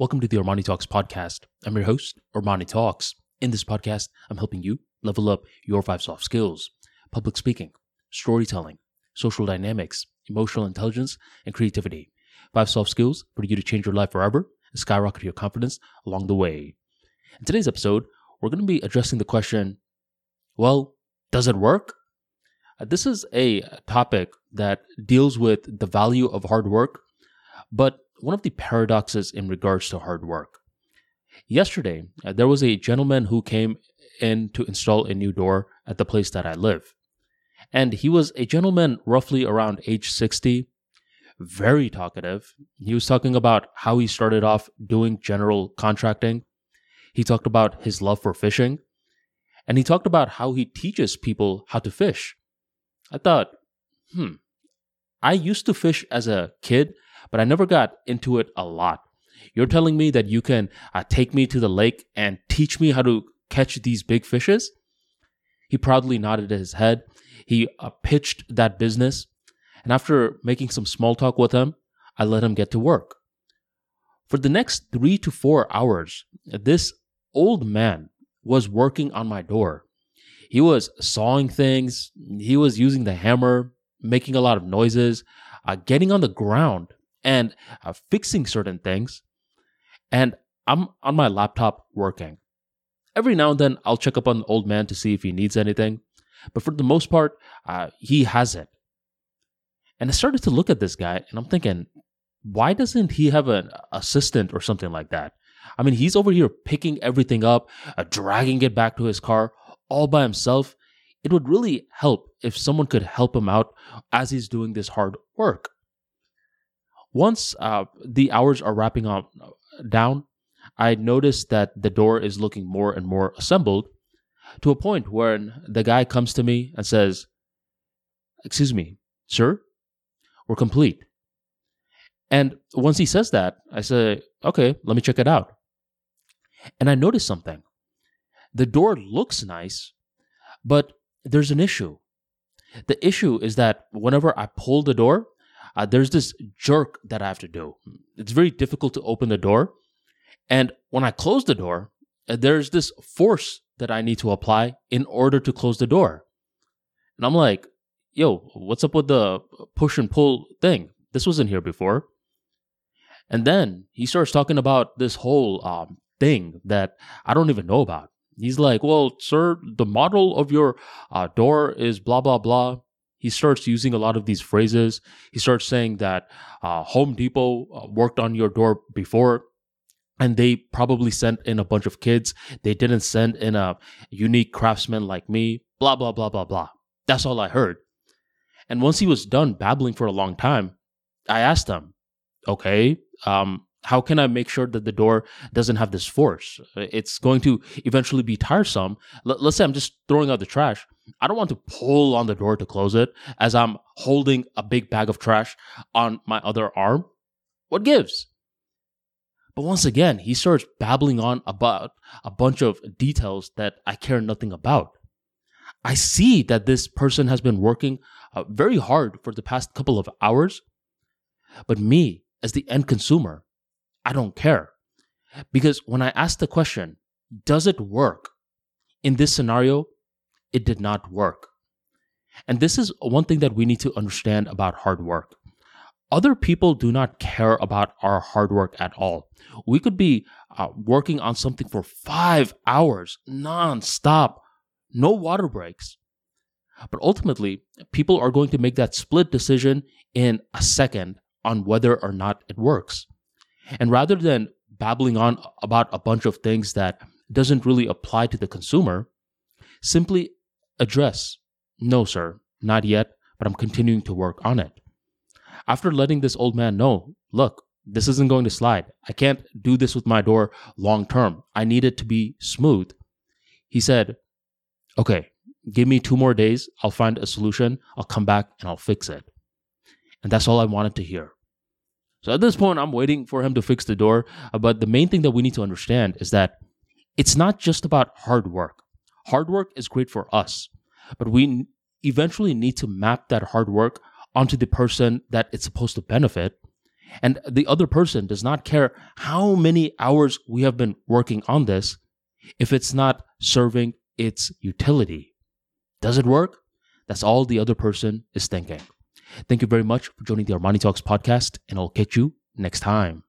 Welcome to the Armani Talks podcast. I'm your host, Armani Talks. In this podcast, I'm helping you level up your five soft skills public speaking, storytelling, social dynamics, emotional intelligence, and creativity. Five soft skills for you to change your life forever and skyrocket your confidence along the way. In today's episode, we're going to be addressing the question well, does it work? Uh, this is a topic that deals with the value of hard work, but one of the paradoxes in regards to hard work. Yesterday, uh, there was a gentleman who came in to install a new door at the place that I live. And he was a gentleman roughly around age 60, very talkative. He was talking about how he started off doing general contracting. He talked about his love for fishing. And he talked about how he teaches people how to fish. I thought, hmm, I used to fish as a kid, but I never got into it a lot. You're telling me that you can uh, take me to the lake and teach me how to catch these big fishes? He proudly nodded his head. He uh, pitched that business. And after making some small talk with him, I let him get to work. For the next three to four hours, this old man was working on my door. He was sawing things, he was using the hammer, making a lot of noises, uh, getting on the ground and uh, fixing certain things. And I'm on my laptop working. Every now and then, I'll check up on the old man to see if he needs anything. But for the most part, uh, he hasn't. And I started to look at this guy and I'm thinking, why doesn't he have an assistant or something like that? I mean, he's over here picking everything up, uh, dragging it back to his car all by himself. It would really help if someone could help him out as he's doing this hard work. Once uh, the hours are wrapping up down, I notice that the door is looking more and more assembled to a point where the guy comes to me and says, Excuse me, sir, we're complete. And once he says that, I say, Okay, let me check it out. And I notice something. The door looks nice, but there's an issue. The issue is that whenever I pull the door, uh, there's this jerk that I have to do. It's very difficult to open the door. And when I close the door, uh, there's this force that I need to apply in order to close the door. And I'm like, yo, what's up with the push and pull thing? This wasn't here before. And then he starts talking about this whole um, thing that I don't even know about. He's like, well, sir, the model of your uh, door is blah, blah, blah he starts using a lot of these phrases. He starts saying that uh, Home Depot uh, worked on your door before and they probably sent in a bunch of kids. They didn't send in a unique craftsman like me, blah, blah, blah, blah, blah. That's all I heard. And once he was done babbling for a long time, I asked him, okay, um, how can I make sure that the door doesn't have this force? It's going to eventually be tiresome. Let's say I'm just throwing out the trash. I don't want to pull on the door to close it as I'm holding a big bag of trash on my other arm. What gives? But once again, he starts babbling on about a bunch of details that I care nothing about. I see that this person has been working uh, very hard for the past couple of hours, but me, as the end consumer, I don't care. Because when I asked the question, does it work? In this scenario, it did not work. And this is one thing that we need to understand about hard work. Other people do not care about our hard work at all. We could be uh, working on something for five hours non-stop, no water breaks. But ultimately, people are going to make that split decision in a second on whether or not it works. And rather than babbling on about a bunch of things that doesn't really apply to the consumer, simply address, no, sir, not yet, but I'm continuing to work on it. After letting this old man know, look, this isn't going to slide. I can't do this with my door long term. I need it to be smooth. He said, okay, give me two more days. I'll find a solution. I'll come back and I'll fix it. And that's all I wanted to hear. So at this point, I'm waiting for him to fix the door. Uh, but the main thing that we need to understand is that it's not just about hard work. Hard work is great for us, but we eventually need to map that hard work onto the person that it's supposed to benefit. And the other person does not care how many hours we have been working on this if it's not serving its utility. Does it work? That's all the other person is thinking. Thank you very much for joining the Armani Talks podcast, and I'll catch you next time.